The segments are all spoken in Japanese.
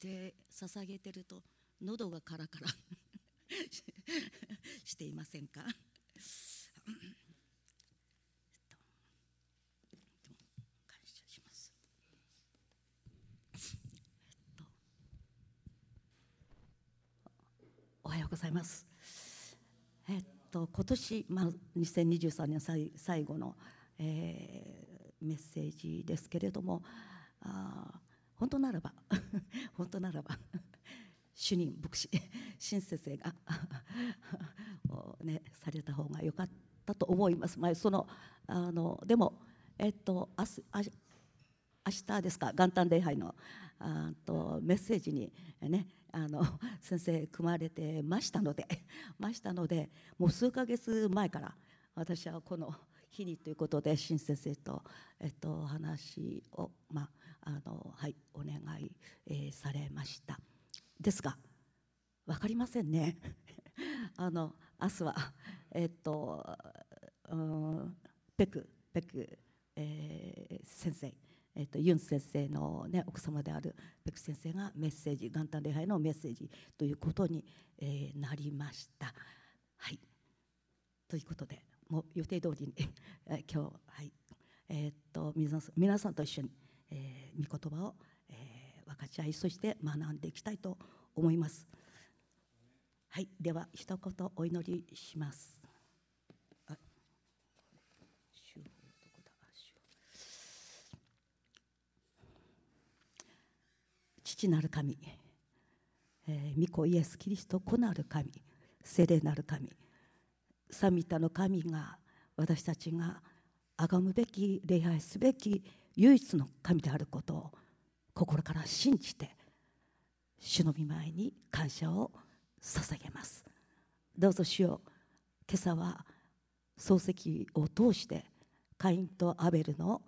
で捧げてると喉がカラカラ していませんか？感謝します。おはようございます。えっと今年、まあ、2023年最最後の、えー、メッセージですけれどもあ本当ならば 本当ならば主任牧師新先生が ね、された方が良かったと思います。まあ、そのあのでも、えっと、明日明日ですか元旦礼拝のあとメッセージに、ね、あの 先生組まれてましたのでましたのでもう数ヶ月前から私はこの日にということで新先生と、えっと、話を、まああのはい、お願い、えー、されました。ですが分かりませんね。あの明日はえっと、うん、ペクペク、えー、先生えーと、ユン先生の、ね、奥様であるペク先生がメッセージ元旦礼拝のメッセージということに、えー、なりました。はい。ということでもう予定通りに、えー、今日、はい。えーと、皆さん皆さんと一緒に、えー、御言葉を、えー、分かち合いそして学んでいきたいと思います。はい、では一言お祈りします。父なる神、えー、御子イエス・キリスト子なる神。聖霊なる神。サミタの神が私たちが崇むべき礼拝すべき唯一の神であることを心から信じて主の御前に感謝を捧げます。どうぞ主よ今朝は漱石を通してカインとアベルの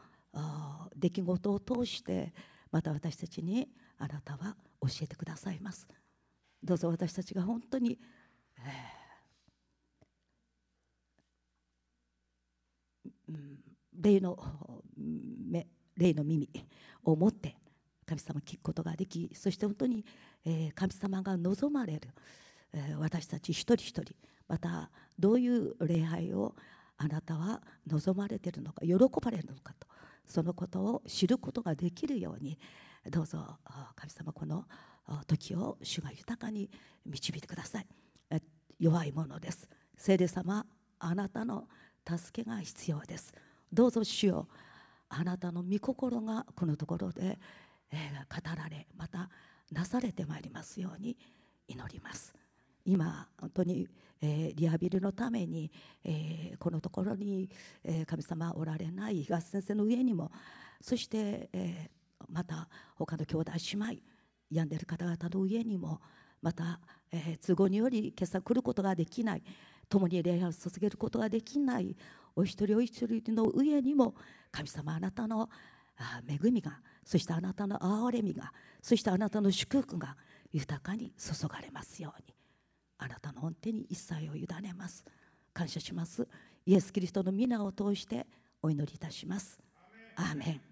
出来事を通してまた私たちにあなたは教えてくださいます。どうぞ私たちが本当に、えー、霊の目霊の耳を持って神様聞くことができそして本当に、え、神様が望まれる、え、私たち一人一人またどういう礼拝をあなたは望まれているのか喜ばれるのかとそのことを知ることができるようにどうぞ神様この時を主が豊かに導いてください。弱いものです。聖霊様あなたの助けが必要です。どうぞ主よあなたの御心がこのところで、えー、語られまたなされてまいりますように祈ります。今本当に、えー、リハビリのために、えー、このところに、えー、神様おられない東先生の上にもそして、えー、また他の兄弟姉妹病んでいる方々の上にもまた、えー、都合により今朝来ることができない共に礼拝を捧げることができないお一人お一人の上にも神様あなたの恵みがそしてあなたの憐れみがそしてあなたの祝福が豊かに注がれますように。あなたの御手に一切を委ねます。感謝します。イエス・キリストの皆を通してお祈りいたします。アーメン。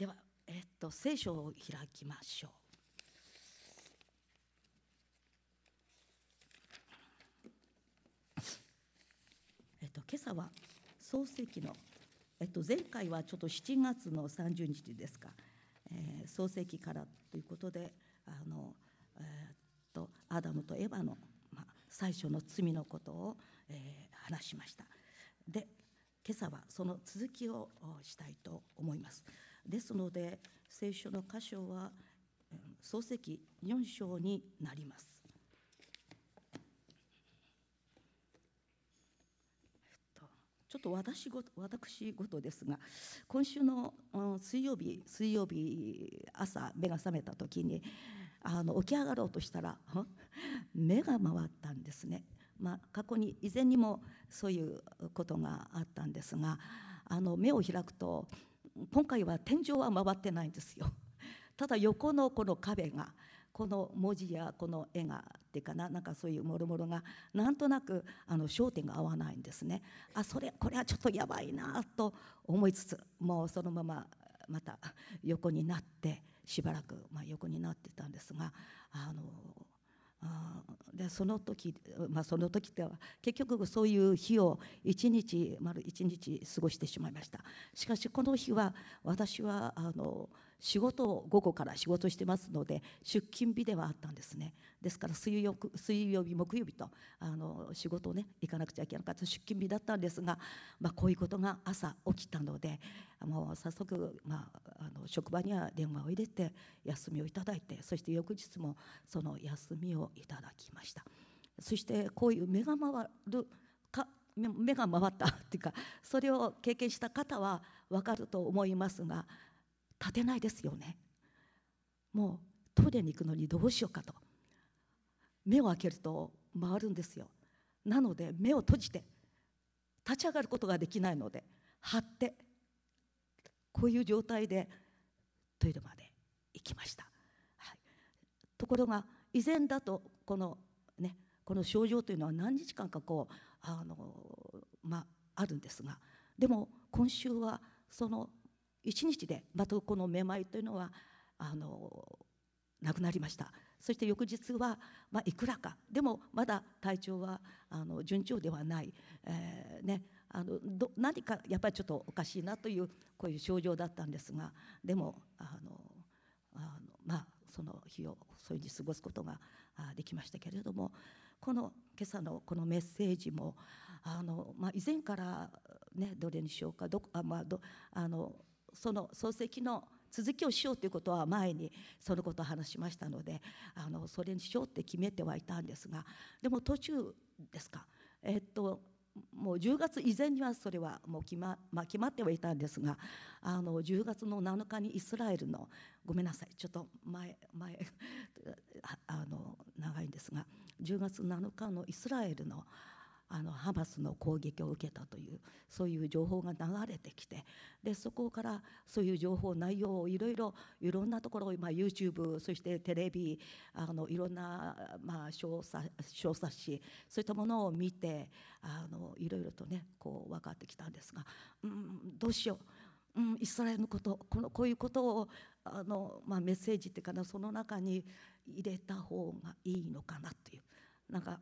では、えっと、聖書を開きましょう。えっと、今朝は創世記の、えっと、前回はちょっと7月の30日ですか、えー、創世記からということであの、えー、っとアダムとエヴァの、まあ、最初の罪のことを、えー、話しましたで今朝はその続きをしたいと思います。ですので聖書の箇所は漱石4章になります。ちょっと私ご私事ですが今週の水曜日水曜日朝目が覚めた時にあの起き上がろうとしたら目が回ったんですね。まあ、過去に以前にもそういうことがあったんですがあの目を開くと今回は天井は回ってないんですよただ横のこの壁がこの文字やこの絵がっていうかななんかそういうもろもろがなんとなくあの焦点が合わないんですね。あそれこれはちょっとやばいなと思いつつもうそのまままた横になってしばらく、まあ、横になってたんですがあのあでその時、まあ、その時っては結局そういう日を一日丸一日過ごしてしまいました。しかしこの日は私はあの仕事を午後から仕事してますので出勤日ではあったんですね。ですから水曜水曜日木曜日とあの仕事をね行かなくちゃいけなかった出勤日だったんですが、まあ、こういうことが朝起きたのでもう早速、まあ、あの職場には電話を入れて休みをいただいてそして翌日もその休みをいただきました。そしてこういう目が回るか目が回ったっていうかそれを経験した方は分かると思いますが立てないですよね。もうトイレに行くのにどうしようかと。目を開けると回るんですよ。なので目を閉じて立ち上がることができないので張ってこういう状態でトイレまで行きました、はい、ところが以前だとこのねこの症状というのは何日間かこうあのまああるんですがでも今週はその1日でまたこのめまいというのはあのなくなりました。そして翌日は、まあ、いくらか。でもまだ体調はあの順調ではない、えーね、あのど何かやっぱりちょっとおかしいなというこういう症状だったんですがでもあのあのまあその日をそういうふうに過ごすことができましたけれどもこの今朝のこのメッセージもあの、まあ、以前から、ね、どれにしようかどあ、まあ、どあのその漱石の続きをしようということは前にそのことを話しましたのであのそれにしようって決めてはいたんですがでも途中ですか。えっともう10月以前にはそれはもう決ま,、まあ、決まってはいたんですがあの10月の7日にイスラエルのごめんなさいちょっと前前あの長いんですが10月7日のイスラエルのあのハマスの攻撃を受けたというそういう情報が流れてきてでそこからそういう情報内容をいろいろいろんなところ、まあ、YouTube そしてテレビあのいろんな、まあ、小冊小冊子そういったものを見てあのいろいろとねこう分かってきたんですが、うん、どうしよう、うん、イスラエルのことこのこういうことをあの、まあ、メッセージっていうかなその中に入れた方がいいのかなっていう。なんか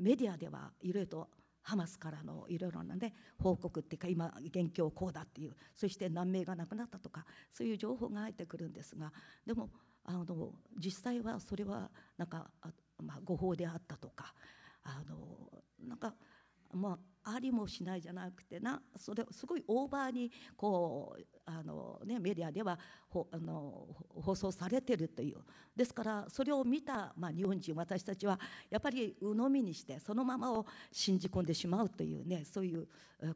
メディアではいろいろとハマスからのいろいろなね報告っていうか今現況こうだっていうそして難民が亡くなったとかそういう情報が入ってくるんですがでもあの実際はそれはなんかまあ、誤報であったとかあのなんかまあ、ありもしないじゃなくてな。それすごいオーバーにこうあの、ね、メディアではほあの放送されてるという。ですからそれを見た、まあ、日本人私たちはやっぱり鵜呑みにしてそのままを信じ込んでしまうというねそういう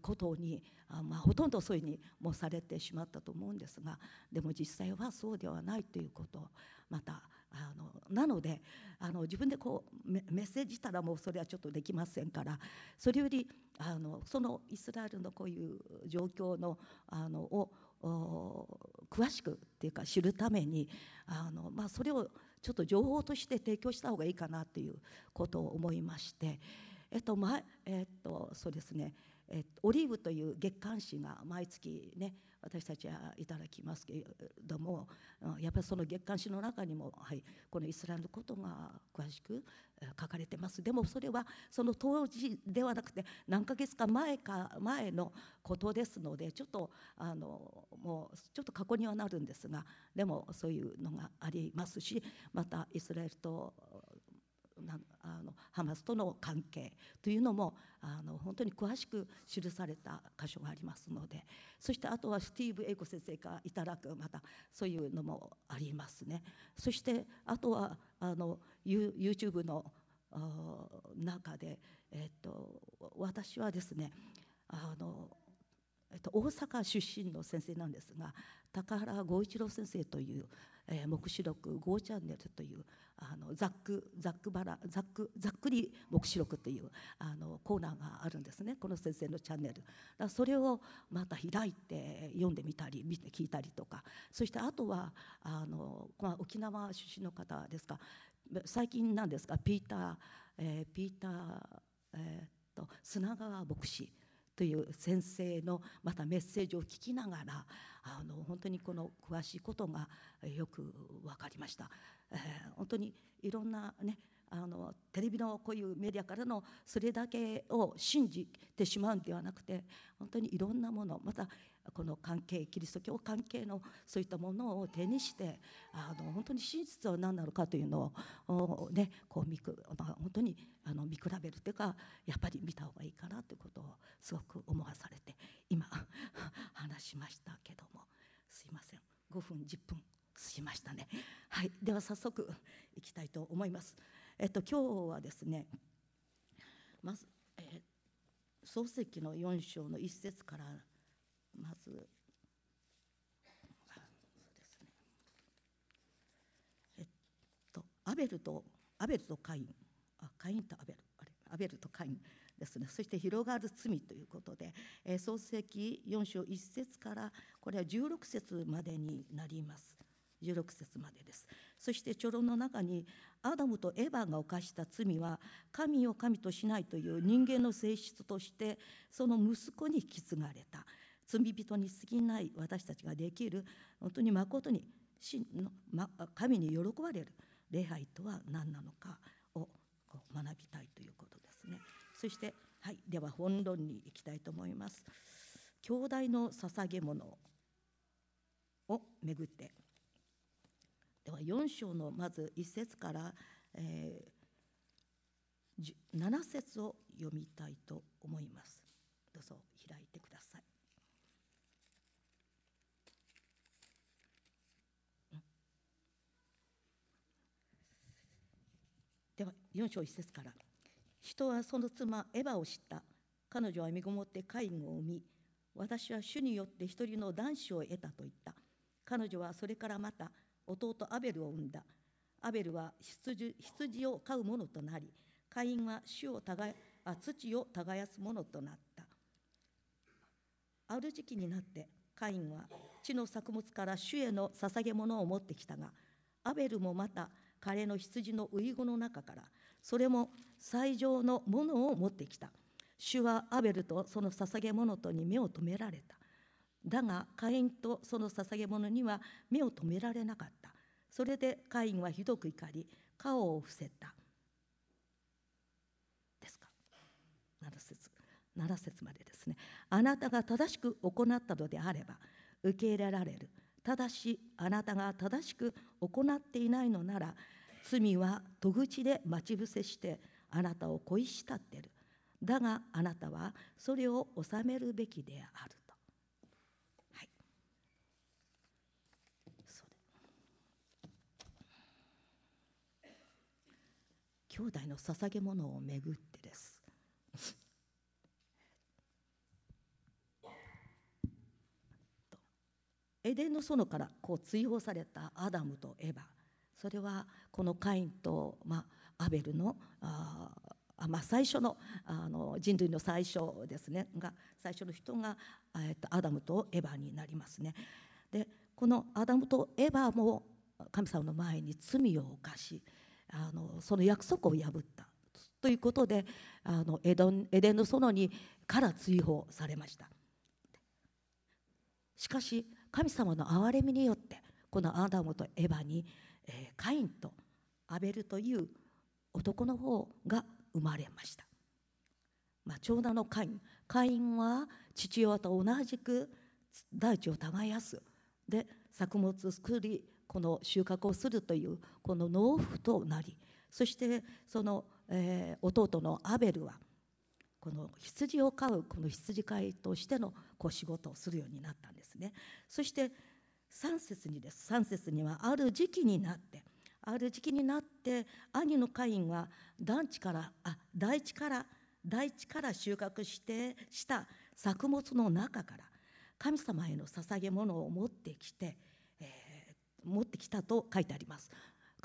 ことにあ、まあ、ほとんどそういうふうにもされてしまったと思うんですが。でも実際はそうではないということ。またあのなのであの自分でこうメッセージしたらもうそれはちょっとできませんからそれよりあのそのイスラエルのこういう状況のあのを詳しくっていうか知るためにあの、まあ、それをちょっと情報として提供した方がいいかなということを思いまして、えっと前えっと、そうですね。えっと、オリーブという月刊誌が毎月ね私たちはいただきますけれどもやっぱりその月刊誌の中にも、はい、このイスラエルのことが詳しく書かれてます。でもそれはその当時ではなくて何ヶ月か前か前のことですのでちょっとあのもうちょっと過去にはなるんですがでもそういうのがありますしまたイスラエルとあのハマスとの関係というのもあの本当に詳しく記された箇所がありますのでそしてあとはスティーブ・エイコ先生からいただくまたそういうのもありますね。そしてあとはあの YouTube の中で、えっと、私はですねあのえっと、大阪出身の先生なんですが高原剛一郎先生というえー、目視録 GO チャンネルというあのざっくざっくばらざっくざっくり目視録というあのコーナーがあるんですね。この先生のチャンネル。だそれをまた開いて読んでみたり見て聞いたりとか。そしてあとはあの、まあ、沖縄出身の方ですか。最近なんですがピーター、えー、ピーター、えー、っと砂川牧師。という先生のまたメッセージを聞きながらあの本当にこの詳しいことがよく分かりました。えー、本当にいろんなねあのテレビのこういうメディアからのそれだけを信じてしまうんではなくて本当にいろんなものまたこの関係キリスト教関係のそういったものを手にしてあの本当に真実は何なのかというのを、ね、こう見く、まあ、本当にあの見比べるというかやっぱり見た方がいいかなということをすごく思わされて今 話しましたけどもすいません5分10分過ぎましたね。はい、では早速いきたいと思います。えっと今日はですねまず、えー、創世記の4章の1節からまずそうですね。えっとアベルとアベルとカイン。あカインとアベル。あれアベルとカインですね。そして広がる罪ということで、えー、創世記4章1節からこれは16節までになります。16節までです。そしてちょろの中にアダムとエヴァが犯した罪は神を神としないという人間の性質としてその息子に引き継がれた。罪人に過ぎない私たちができる本当にまことに真の、ま、神に喜ばれる礼拝とは何なのかを学びたいということですね。そして、はい、では本論に行きたいと思います。兄弟の捧げ物をめぐってでは4章のまず1節から、えー、7節を読みたいと思います。どうぞ開いてください。では4章1節から。人はその妻エヴァを知った。彼女は身ごもって介護を産み私は主によって一人の男子を得たと言った。彼女はそれからまた弟アベルを産んだ。アベルは羊羊を飼う者となりカインは主を耕あ土を耕す者となった。ある時期になってカインは地の作物から主への捧げ物を持ってきたがアベルもまた彼の羊の遺語の中からそれも最上のものを持ってきた。主はアベルとその捧げ物とに目を留められた。だがカインとその捧げ物には目を留められなかった。それでカインはひどく怒り顔を伏せた。ですか？7節。7節までですね。あなたが正しく行ったのであれば受け入れられる。ただしあなたが正しく行っていないのなら罪は戸口で待ち伏せしてあなたを恋し立ってる。だがあなたはそれを収めるべきであると。兄弟の捧げ物をめぐってです。エデンの園からこう追放されたアダムとエバそれはこのカインと、まあ、アベルのあまあ、最初のあの人類の最初ですね。が最初の人が、えっと、アダムとエバになりますね。でこのアダムとエバも神様の前に罪を犯しあのその約束を破った。ということであのエドンエデンの園にから追放されました。しかし神様の憐れみによってこのアダムとエヴァに、えー、カインとアベルという男の方が生まれました、まあ、長男のカインカインは父親と同じく大地を耕すで作物を作りこの収穫をするというこの農夫となりそしてその、えー、弟のアベルはこの羊を飼うこの羊飼いとしてのこう仕事をするようになったんですね。そして3節にです。3節にはある時期になって。ある時期になって兄のカインは団地からあ大地から大地から収穫してした作物の中から神様への捧げ物を持ってきてえ持ってきたと書いてあります。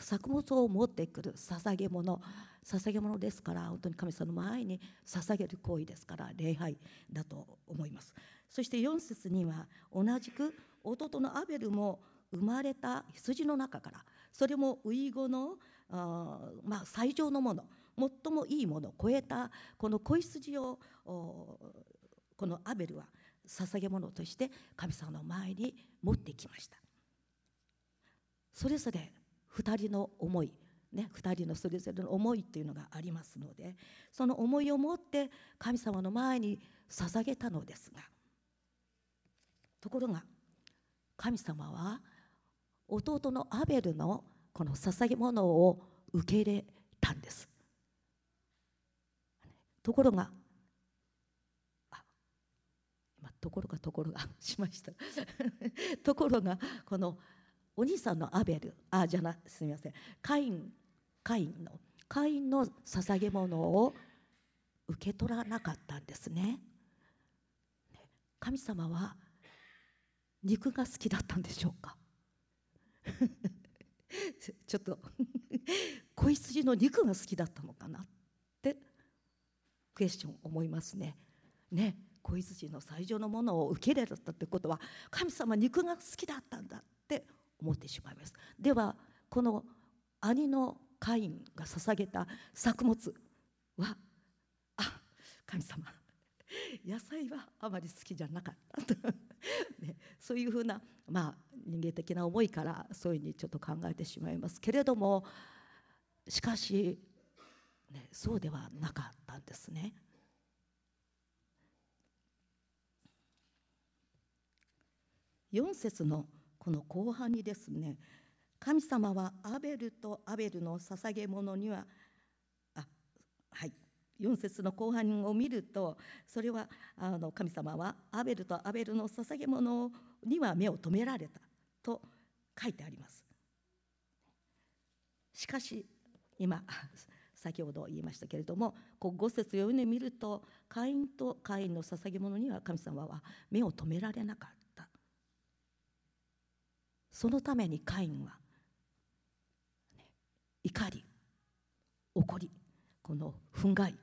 作物を持ってくる捧げ物捧げ物ですから本当に神様の前に捧げる行為ですから礼拝だと思います。そして4節には同じく弟のアベルも生まれた羊の中からそれも遺語のあ、まあ、最上のもの最もいいものを超えたこの子羊をこのアベルは捧げ物として神様の前に持ってきました。それぞれ2人の思いね、2人のそれぞれの思いっていうのがありますのでその思いを持って神様の前に捧げたのですがところが神様は弟のアベルのこの捧げ物を受け入れたんです。ところが今ところがところがしました。ところがこのお兄さんのアベルあじゃなすみません。カインカインのカインの捧げ物を受け取らなかったんですね神様は肉が好きだったんでしょうか？ちょっと 子羊の肉が好きだったのかなってクエスチョン思いますね。ね子羊の最上のものを受け入れたってことは神様肉が好きだったんだって思ってしまいます。ではこの兄のカインが捧げた作物はあ神様野菜はあまり好きじゃなかった ね、そういうふうな、まあ、人間的な思いからそういうふうにちょっと考えてしまいますけれどもしかし、ね、そうではなかったんですね。4節のこの後半にですね神様はアベルとアベルの捧げ物にはあはい4節の後半を見るとそれはあの神様はアベルとアベルの捧げ物には目を留められたと書いてあります。しかし今先ほど言いましたけれどもこう5節を読んでみるとカインとカインの捧げ物には神様は目を留められなかった。そのためにカインは、怒り怒りこの憤慨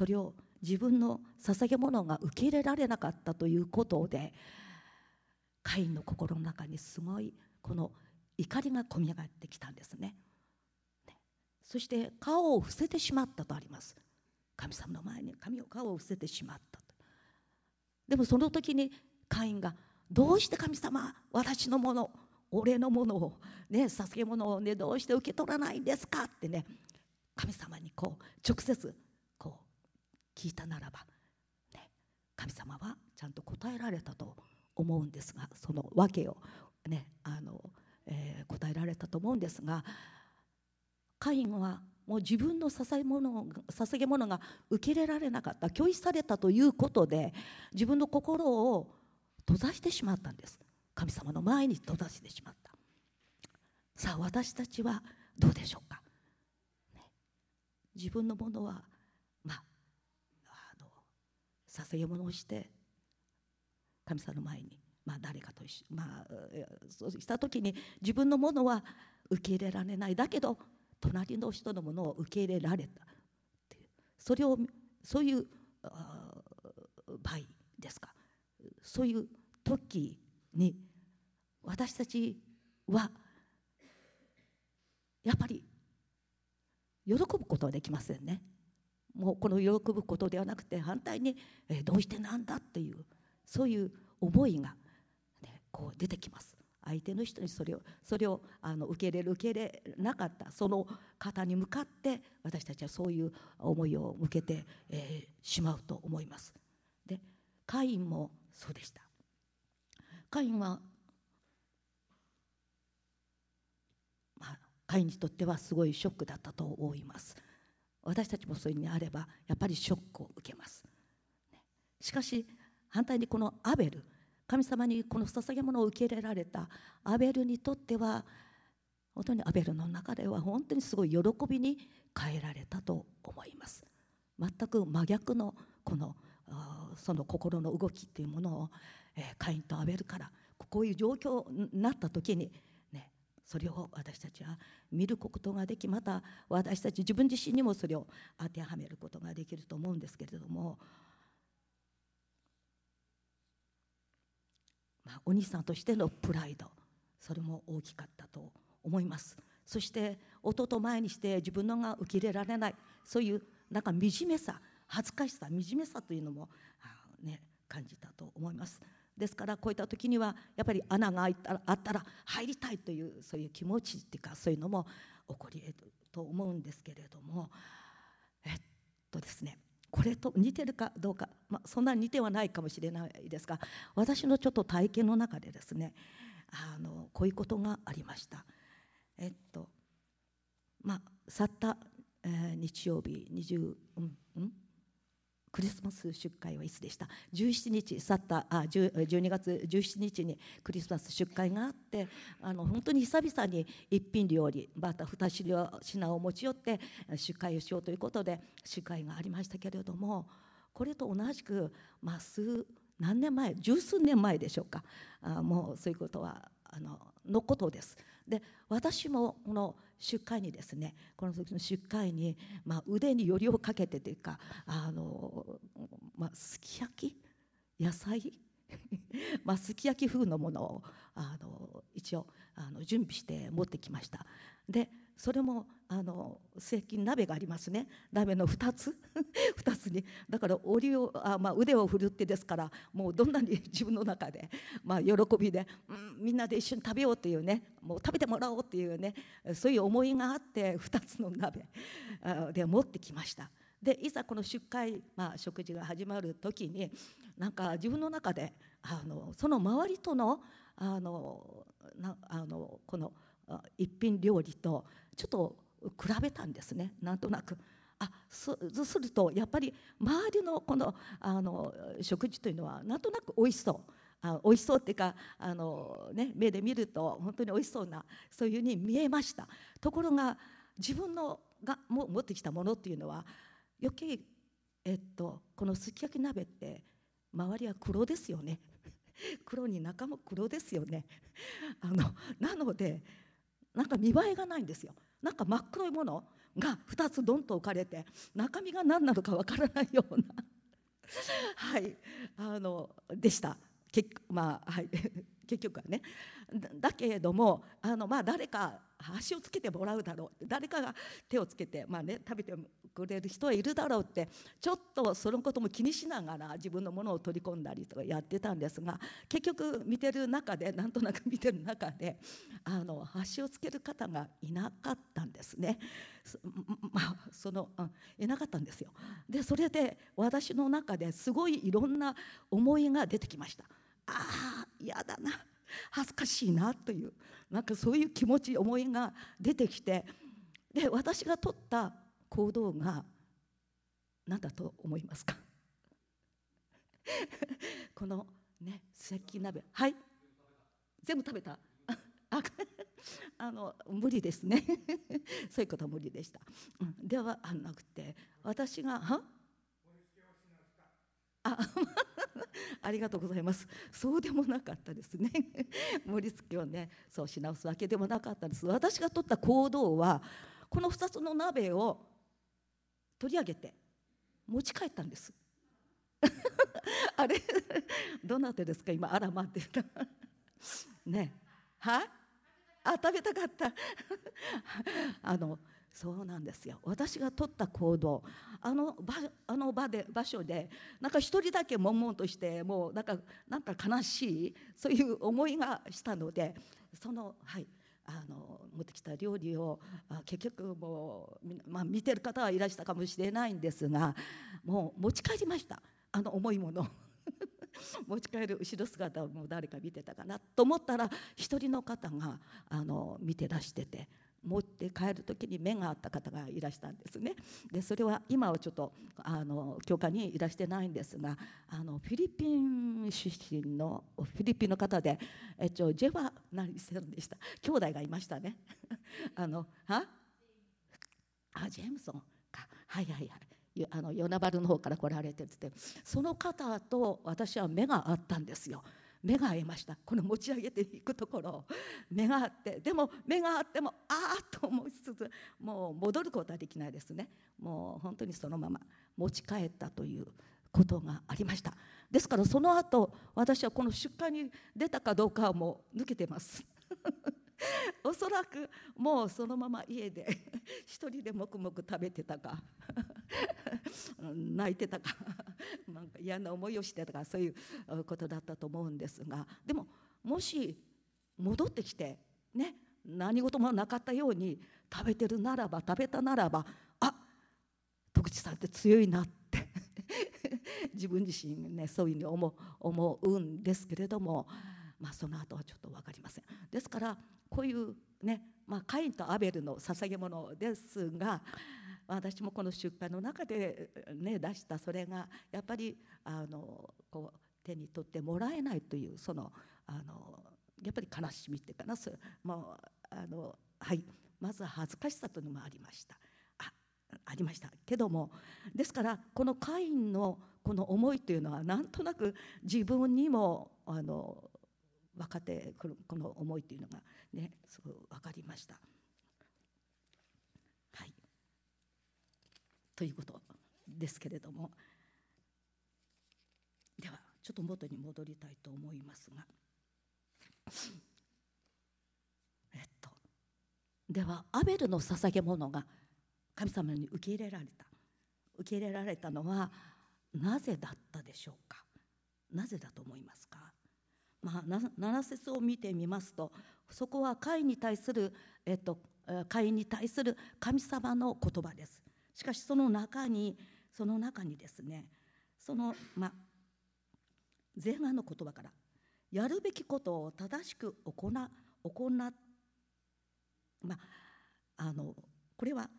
それを自分の捧げ物が受け入れられなかったということでカインの心の中にすごいこの怒りが込み上がってきたんですね。そして顔を伏せてしまったとあります。神様の前に神を顔を伏せてしまったと。でもその時にカインが「どうして神様私のもの俺のものをね捧げ物をねどうして受け取らないんですか?」ってね神様にこう直接聞いたならば、ね、神様はちゃんと答えられたと思うんですがその訳を。ね。あの、えー、答えられたと思うんですがカインはもう自分の捧げ物捧げ物が受け入れられなかった拒否されたということで自分の心を閉ざしてしまったんです。神様の前に閉ざしてしまった。さあ私たちはどうでしょうか、ね、自分のものは捧げ物をして神様の前に、まあ、誰かと一緒、まあ、そうした時に自分のものは受け入れられない。だけど隣の人のものを受け入れられた。っていう。それをそういう場合ですか。そういう時に私たちはやっぱり喜ぶことはできませんね。もうこの喜ぶことではなくて反対に、えどうしてなんだっていうそういう思いが、ね、こう出てきます。相手の人にそれをそれをあの受け入れる受け入れなかったその方に向かって私たちはそういう思いを向けて、えー、しまうと思います。でカインもそうでした。カインは、まあ、カインにとってはすごいショックだったと思います。私たちもそれにあればやっぱりショックを受けます。しかし反対にこのアベル神様にこの捧げ物を受け入れられたアベルにとっては本当にアベルの中では本当にすごい喜びに変えられたと思います。全く真逆のこのその心の動きっていうものを、カインとアベルからこういう状況になった時にそれを私たちは見ることができまた私たち自分自身にもそれを当てはめることができると思うんですけれども、まあ、お兄さんとしてのプライドそれも大きかったと思います。そして弟前にして自分のが受け入れられないそういうなんか惨めさ恥ずかしさ惨めさというのもね感じたと思います。ですからこういった時にはやっぱり穴が開いたらあったら入りたいというそういう気持ちっていうかそういうのも起こり得ると思うんですけれどもえっとですねこれと似てるかどうか、まあ、そんなに似てはないかもしれないですが私のちょっと体験の中でですねあのこういうことがありました。えっとまあ、去った、えー、日曜日20、うんうん、クリスマス出会はいつでした？17日去ったあ12月17日にクリスマス出会があってあの本当に久々に一品料理また二品を持ち寄って出会をしようということで出会がありましたけれどもこれと同じく、まあ、数何年前十数年前でしょうかあもうそういうことはあののことです。で私もこの出会にですねこの時の出会に、まあ、腕によりをかけてというかあの、まあ、すき焼き？野菜？まあすき焼き風のものをあの一応あの準備して持ってきました。でそれもあの最近鍋がありますね。鍋の2つ。2つに。だからおりをあ、まあ、腕を振るってですからもうどんなに 自分の中で、まあ、喜びで、うん、みんなで一緒に食べようっていうねもう食べてもらおうっていうねそういう思いがあって2つの鍋で持ってきました。でいざこの出会、まあ、食事が始まる時になんか自分の中であのその周りとのあのなあのこの一品料理とちょっと比べたんですね。なんとなく。あそうするとやっぱり周りのこのあの食事というのはなんとなく美味しそう。あ美味しそうっていうかあの、ね、目で見ると本当に美味しそうなそういうふうに見えました。ところが自分のがも持ってきたものっていうのは余計、えっと、このすき焼き鍋って周りは黒ですよね。黒に中も黒ですよね。あのなのでなんか見栄えがないんですよ。なんか真っ黒いものが2つどんと置かれて中身が何なのかわからないような。はい。あのでした,、まあはい、結局はねだけれどもあの、まあ、誰か足をつけてもらうだろう誰かが手をつけて、まあね、食べてくれる人はいるだろうってちょっとそのことも気にしながら自分のものを取り込んだりとかやってたんですが結局見てる中でなんとなく見てる中であの足をつける方がいなかったんですね。まあ、その、うん、いなかったんですよ。でそれで私の中ですごいいろんな思いが出てきました。ああ嫌だな。恥ずかしいなというなんかそういう気持ち思いが出てきて。で私が取った行動が何だと思いますか？このね関鍋。はい。全部食べた？あの無理ですね。そういうことは無理でした、うん、ではなくて私がは？あ ありがとうございます。そうでもなかったですね。盛り付けをねそうし直すわけでもなかったです。私が取った行動はこの2つの鍋を取り上げて持ち帰ったんです。あれどなたですか？今あら待ってた。ね。は？いあ食べたかった。あのそうなんですよ。私が取った行動あの場あの場で場所でなんか一人だけ悶々としてもうなんかなんか悲しいそういう思いがしたのでそのはいあの持ってきた料理を結局もう、まあ、見てる方はいらしたかもしれないんですがもう持ち帰りました。あの重いもの。持ち帰る後ろ姿をもう誰か見てたかなと思ったら一人の方があの見てらしてて持って帰る時に目があった方がいらしたんですね。でそれは今はちょっとあの教会にいらしてないんですがあのフィリピン出身のフィリピンの方で、えっと、ジェワ何してるんでした。兄弟がいましたね。あのは？あジェームソンか。はいはいはい。あの与那原の方から来られてて。その方と私は目があったんですよ。目が合いました。この持ち上げていくところ目があって。でも目があってもああと思いつつもう戻ることはできないですね。もう本当にそのまま。持ち帰ったということがありました。ですからその後私はこの出荷に出たかどうかはもう抜けてます。おそらくもうそのまま家で一人で黙々食べてたか。泣いてたか なんか嫌な思いをしてたかそういうことだったと思うんですがでももし戻ってきてね何事もなかったように食べてるならば食べたならばあ徳地さんって強いなって 自分自身ねそういうふうに思うんですけれども、まあ、その後はちょっと分かりません。ですからこういうね、まあ、カインとアベルの捧げ物ですが私もこの出版の中で、ね、出したそれがやっぱりあのこう手に取ってもらえないというそのあのやっぱり悲しみっていうかなそもうあのはいまずは恥ずかしさというのもありましたあありましたけどもですからこのカインのこの思いというのはなんとなく自分にもあの分かってくるこの思いというのがねすごい分かりました。はいということですけれども。ではちょっと元に戻りたいと思いますが。えっと。ではアベルの捧げ物が神様に受け入れられた。受け入れられたのはなぜだったでしょうか？なぜだと思いますか？まあ、7節を見てみますとそこは会に対する、えっと、会に対する神様の言葉です。しかしその中にその中にですねその、まあ、前半の言葉からやるべきことを正しく行行まあ、あのこれは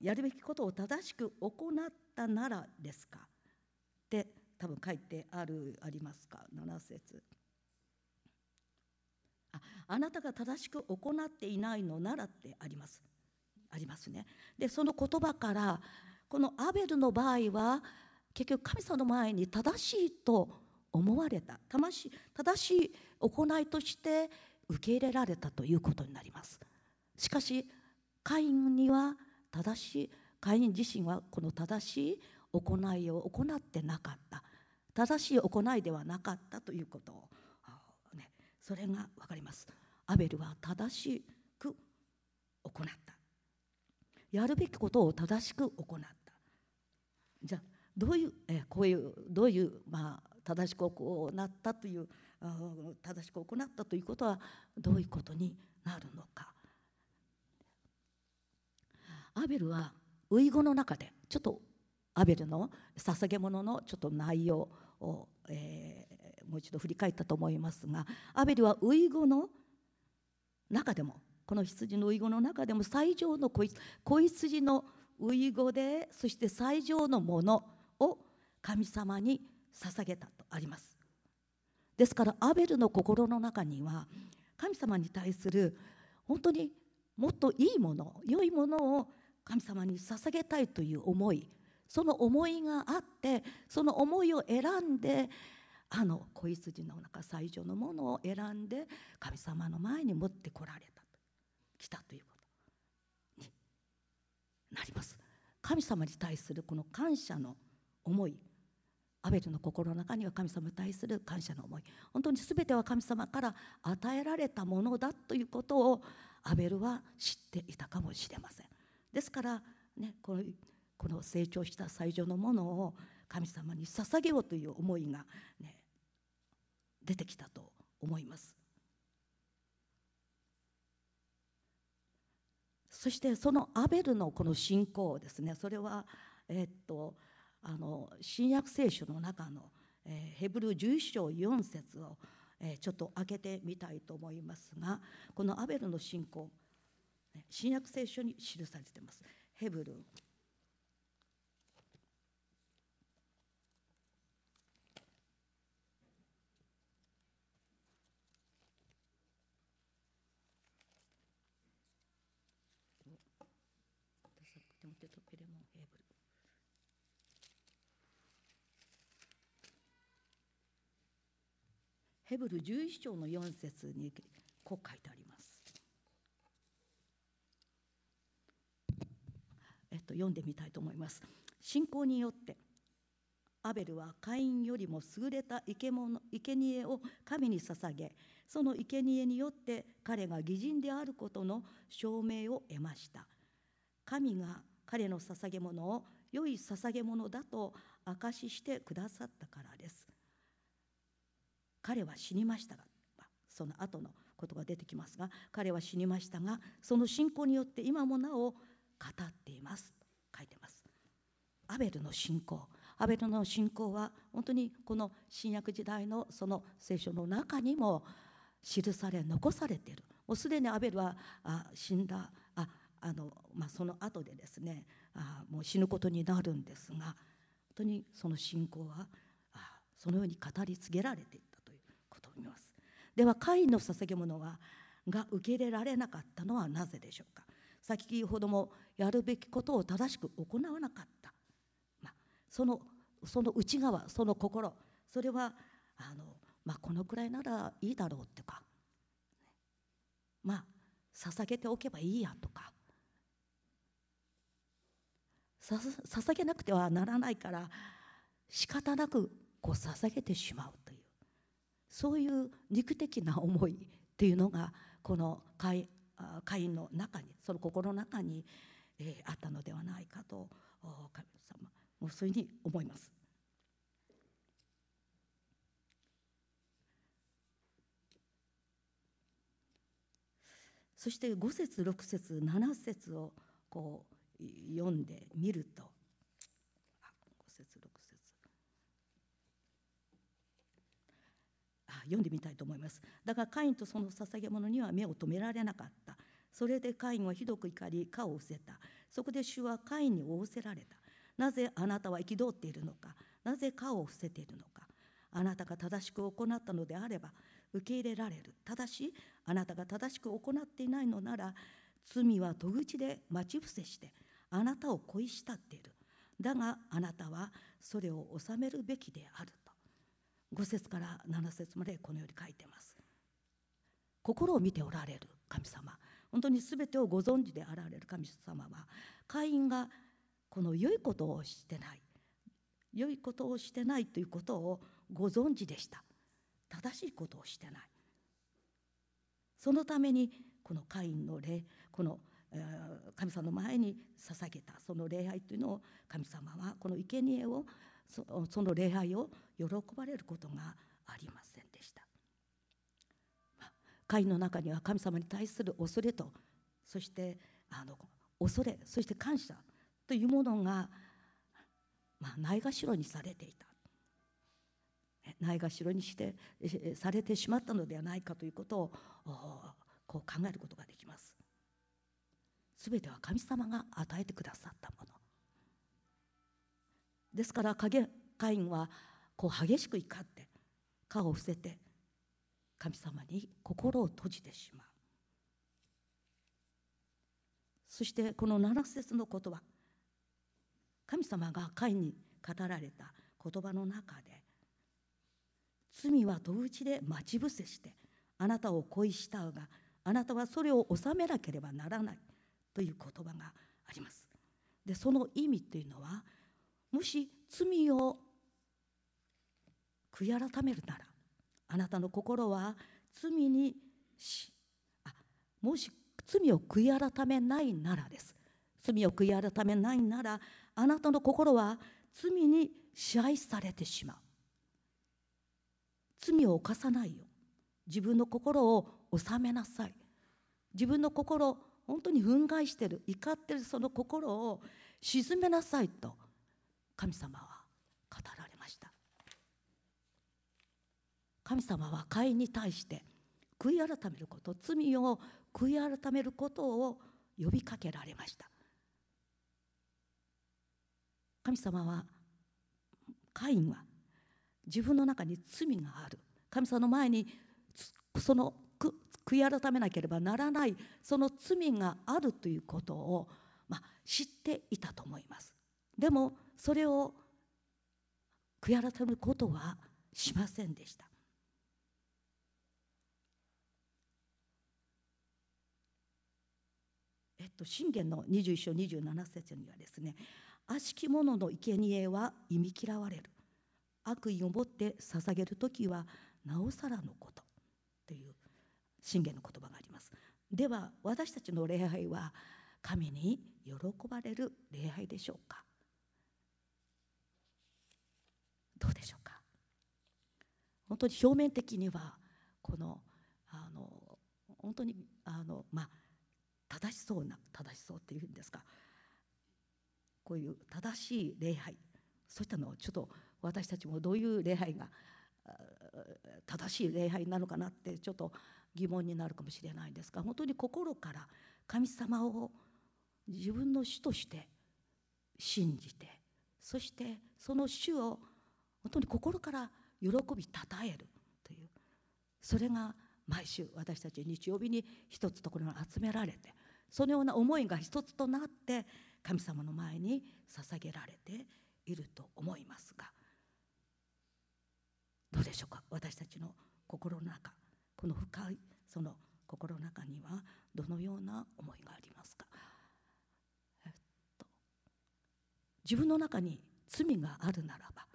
やるべきことを正しく行ったならですか？って多分書いてあるありますか？7節。ああなたが正しく行っていないのならってあります。ありますね。でその言葉からこのアベルの場合は結局神様の前に正しいと思われた。正しい行いとして受け入れられたということになります。しかしカインには正しいカイン自身はこの正しい行いを行ってなかった。正しい行いではなかったということを、ね、それが分かります。アベルは正しく行った。やるべきことを正しく行った。じゃあどういうえこういうどういう、まあ、正しく行ったという正しく行ったということはどういうことになるのか。アベルは遺語の中でちょっとアベルの捧げ物のちょっと内容を、えー、もう一度振り返ったと思いますがアベルは遺語の中でもこの羊の遺語の中でも最上の子羊の遺語でそして最上のものを神様に捧げたとあります。ですからアベルの心の中には神様に対する本当にもっといいもの良いものを神様に捧げたいという思いその思いがあってその思いを選んであの子羊の中最上のものを選んで神様の前に持ってこられた。来たということになります。神様に対するこの感謝の思いアベルの心の中には神様に対する感謝の思い本当に全ては神様から与えられたものだということをアベルは知っていたかもしれません。ですからねこのこの成長した最上のものを神様に捧げようという思いが、ね、出てきたと思います。そしてそのアベルのこの信仰ですね。それはえっとあの新約聖書の中の、え、ヘブル11章4節を、え、ちょっと開けてみたいと思いますがこのアベルの信仰新約聖書に記されています。ヘブルヘブル11章の4節にこう書いてあります。えっと、読んでみたいと思います。信仰によってアベルはカインよりも優れた生贄生贄を神に捧げその生贄によって彼が義人であることの証明を得ました神が彼の捧げ物を良い捧げ物だと証ししてくださったからです彼は死にましたがその後のことが出てきますが彼は死にましたがその信仰によって今もなお語っています。と書いてます。アベルの信仰。アベルの信仰は本当にこの新約時代のその聖書の中にも記され残されている。もうすでにアベルはあ死んだ。ああの、まあ、その後でですねあもう死ぬことになるんですが本当にその信仰はあそのように語り継げられていたいます。ではカインの捧げ物はが受け入れられなかったのはなぜでしょうか？先ほどもやるべきことを正しく行わなかった、まあ、そのその内側その心それはあの、まあ、このくらいならいいだろうっていうか。まあ捧げておけばいいやとか。捧げなくてはならないから仕方なくこう捧げてしまう。そういう肉的な思いっていうのがこの会員の中にその心の中に、えー、あったのではないかと神様もうそういうふうに思います。そして5節6節7節をこう読んでみると5節6節あ読んでみたいと思います。だがカインとその捧げ物には目を留められなかった。それでカインはひどく怒り顔を伏せた。そこで主はカインに仰せられた。なぜあなたは憤っているのか。なぜ顔を伏せているのか。あなたが正しく行ったのであれば受け入れられる。ただしあなたが正しく行っていないのなら罪は戸口で待ち伏せしてあなたを恋したっている。だがあなたはそれを収めるべきである。5節から7節までこのように書いてます。心を見ておられる神様。本当に全てをご存知であられる神様は会員がこの良いことをしてない良いことをしてないということをご存知でした。正しいことをしてない。そのためにこのカインの礼この神様の前に捧げたその礼拝というのを神様はこの生贄をその礼拝を喜ばれることがありませんでしたカインの中には神様に対する恐れとそしてあの恐れそして感謝というものが、まあ、ないがしろにされていたないがしろにしてされてしまったのではないかということをこう考えることができます。すべては神様が与えてくださったもの。ですからカインはこう激しく怒って顔を伏せて神様に心を閉じてしまう。そしてこの7節の言葉神様がカインに語られた言葉の中で罪は戸口で待ち伏せしてあなたを恋したうがあなたはそれを収めなければならないという言葉がありますでその意味というのはもし罪を悔い改めるならあなたの心は罪にしあもし罪を悔い改めないならです。罪を悔い改めないならあなたの心は罪に支配されてしまう。罪を犯さないよ自分の心を収めなさい。自分の心本当に憤慨してる怒ってるその心を鎮めなさいと神様は語られました。神様は会に対して悔い改めること罪を悔い改めることを呼びかけられました。神様はカインは自分の中に罪がある。神様の前にその悔い改めなければならないその罪があるということを、まあ、知っていたと思います。でもそれを悔い改めることはしませんでした。えっと信玄の21章27節にはですね悪しき者の生贄は忌み嫌われる。悪意を持って捧げる時はなおさらのことという信玄の言葉があります。では私たちの礼拝は神に喜ばれる礼拝でしょうか。どうでしょうか？本当に表面的にはこのあの本当にあのまあ正しそうな正しそうっていうんですか？こういう正しい礼拝そういったのをちょっと私たちもどういう礼拝が正しい礼拝なのかなってちょっと疑問になるかもしれないんですが本当に心から神様を自分の主として信じてそしてその主を本当に心から喜びたたえるという。それが毎週私たち日曜日に一つところに集められてそのような思いが一つとなって神様の前に捧げられていると思いますが。どうでしょうか？私たちの心の中この深いその心の中にはどのような思いがありますか、えっと、自分の中に罪があるならば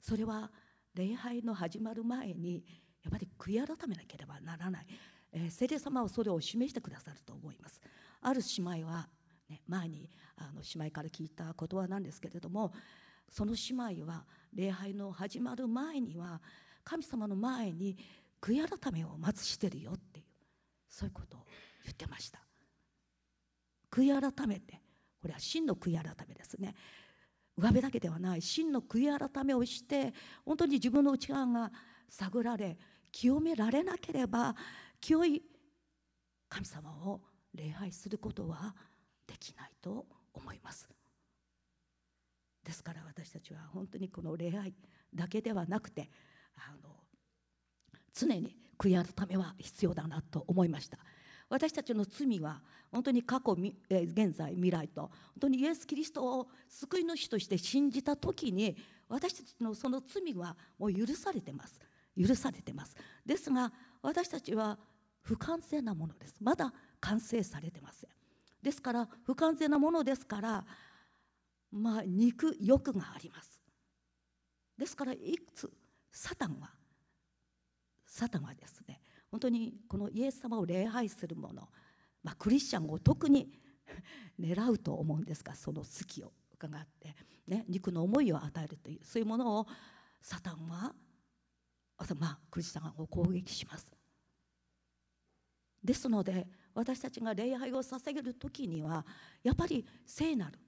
それは礼拝の始まる前にやっぱり悔い改めなければならない、えー、聖霊様はそれを示してくださると思います。ある姉妹は、ね、前にあの姉妹から聞いた言葉なんですけれどもその姉妹は礼拝の始まる前には神様の前に悔い改めをまずしてるよっていうそういうことを言ってました。悔い改めてこれは真の悔い改めですね。上辺だけではない。真の悔い改めをして本当に自分の内側が探られ清められなければ清い神様を礼拝することはできないと思います。ですから私たちは本当にこの礼拝だけではなくてあの常に悔い改めは必要だなと思いました。私たちの罪は本当に過去現在未来と本当にイエス・キリストを救い主として信じた時に私たちのその罪はもう許されてます。許されてます。ですが私たちは不完全なものです。まだ完成されてません。ですから不完全なものですからまあ肉欲があります。ですからいくつサタンはサタンはですね本当にこのイエス様を礼拝する者、まあ、クリスチャンを特に 狙うと思うんですがその好きを伺って、ね、肉の思いを与えるというそういうものをサタンはまあ、クリスチャンを攻撃します。ですので私たちが礼拝を捧げる時にはやっぱり聖なる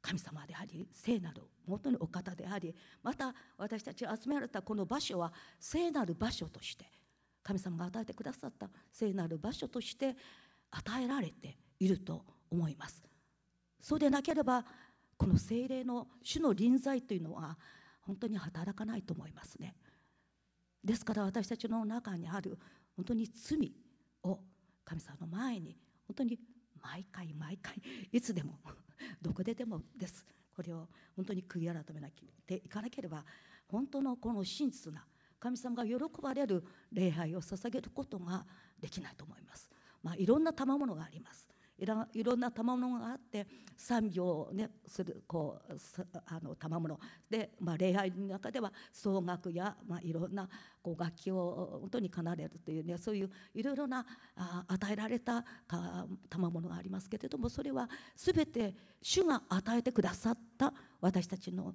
神様であり聖なる元にお方でありまた私たちが集められたこの場所は聖なる場所として神様が与えてくださった聖なる場所として与えられていると思います。そうでなければこの精霊の主の臨在というのは本当に働かないと思いますね。ですから私たちの中にある本当に罪を神様の前に本当に毎回毎回いつでもどこででもです。これを本当に悔い改めなきゃいかなければ本当のこの真実な神様が喜ばれる礼拝を捧げることができないと思います。まあ、いろんな賜物があります。いろんな賜物があって賛美を、ね、するこうあの賜物で、まあ、礼拝の中では奏楽や、まあ、いろんなこう楽器を本当に奏でるというねそういういろいろなあ与えられた賜物がありますけれどもそれは全て主が与えてくださった私たちの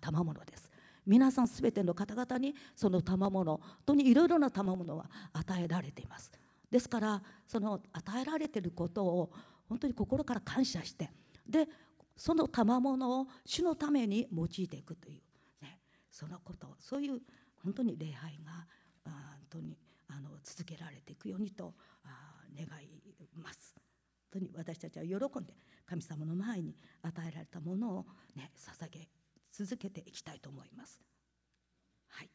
賜物です。皆さん全ての方々にその賜物本当にいろいろな賜物は与えられています。ですからその与えられていることを本当に心から感謝してでその賜物を主のために用いていくという、ね、そのことそういう本当に礼拝が本当にあの続けられていくようにと願います。本当に私たちは喜んで神様の前に与えられたものを、ね、捧げ続けていきたいと思います。はい。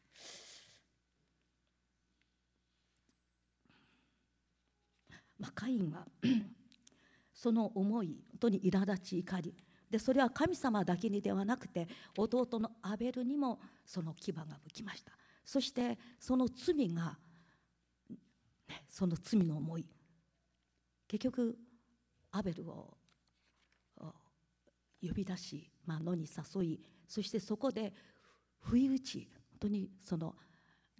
まあ、カインは その思い本当に苛立ち怒り。でそれは神様だけにではなくて弟のアベルにもその牙が向きました。そしてその罪が、ね、その罪の思い。結局アベルを呼び出し、まあ、野に誘いそしてそこで不意打ち本当にその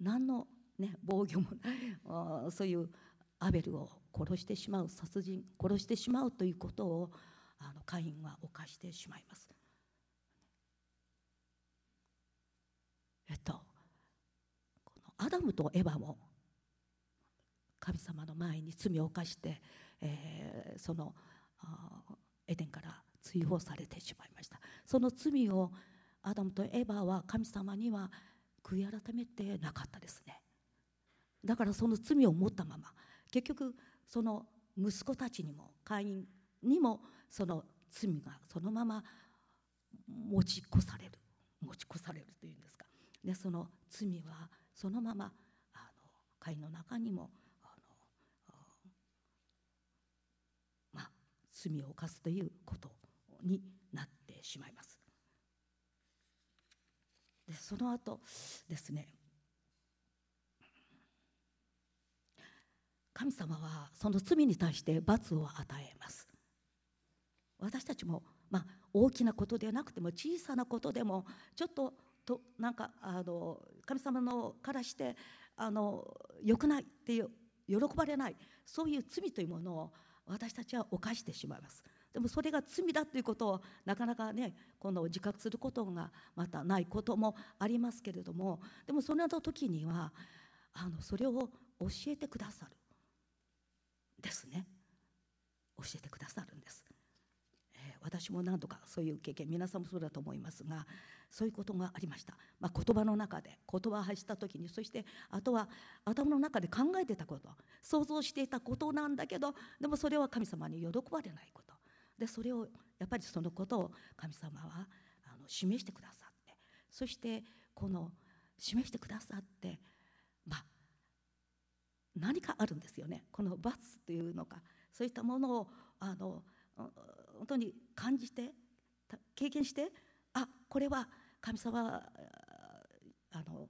何の、ね、防御もない そういうアベルを殺してしまう殺人殺してしまうということをあのカインは犯してしまいます。えっとこのアダムとエバも神様の前に罪を犯して、えー、そのエデンから追放されてしまいましたその罪をアダムとエバは神様には悔い改めてなかったですねだからその罪を持ったまま結局その息子たちにも会員にもその罪がそのまま持ち越される持ち越されるというんですかでその罪はそのままあの会の中にもあのまあ罪を犯すということになってしまいます。でその後ですね。神様はその罪に対して罰を与えます。私たちも、まあ、大きなことでなくても小さなことでもちょっととなんかあの神様のからしてあの良くないっていう喜ばれないそういう罪というものを私たちは犯してしまいます。でもそれが罪だということをなかなかねこの自覚することがまたないこともありますけれどもでもその時にはあのそれを教えてくださる。ですね。教えてくださる。んです、え、私も何度かそういう経験皆さんもそうだと思いますがそういうことがありました、まあ、言葉の中で言葉を発した時にそしてあとは頭の中で考えてたこと想像していたことなんだけどでもそれは神様に喜ばれないこと。でそれをやっぱりそのことを神様はあの示してくださって。そしてこの示してくださってまあ何かあるんですよね。この罰というのかそういったものをあの本当に感じて経験してあこれは神様あの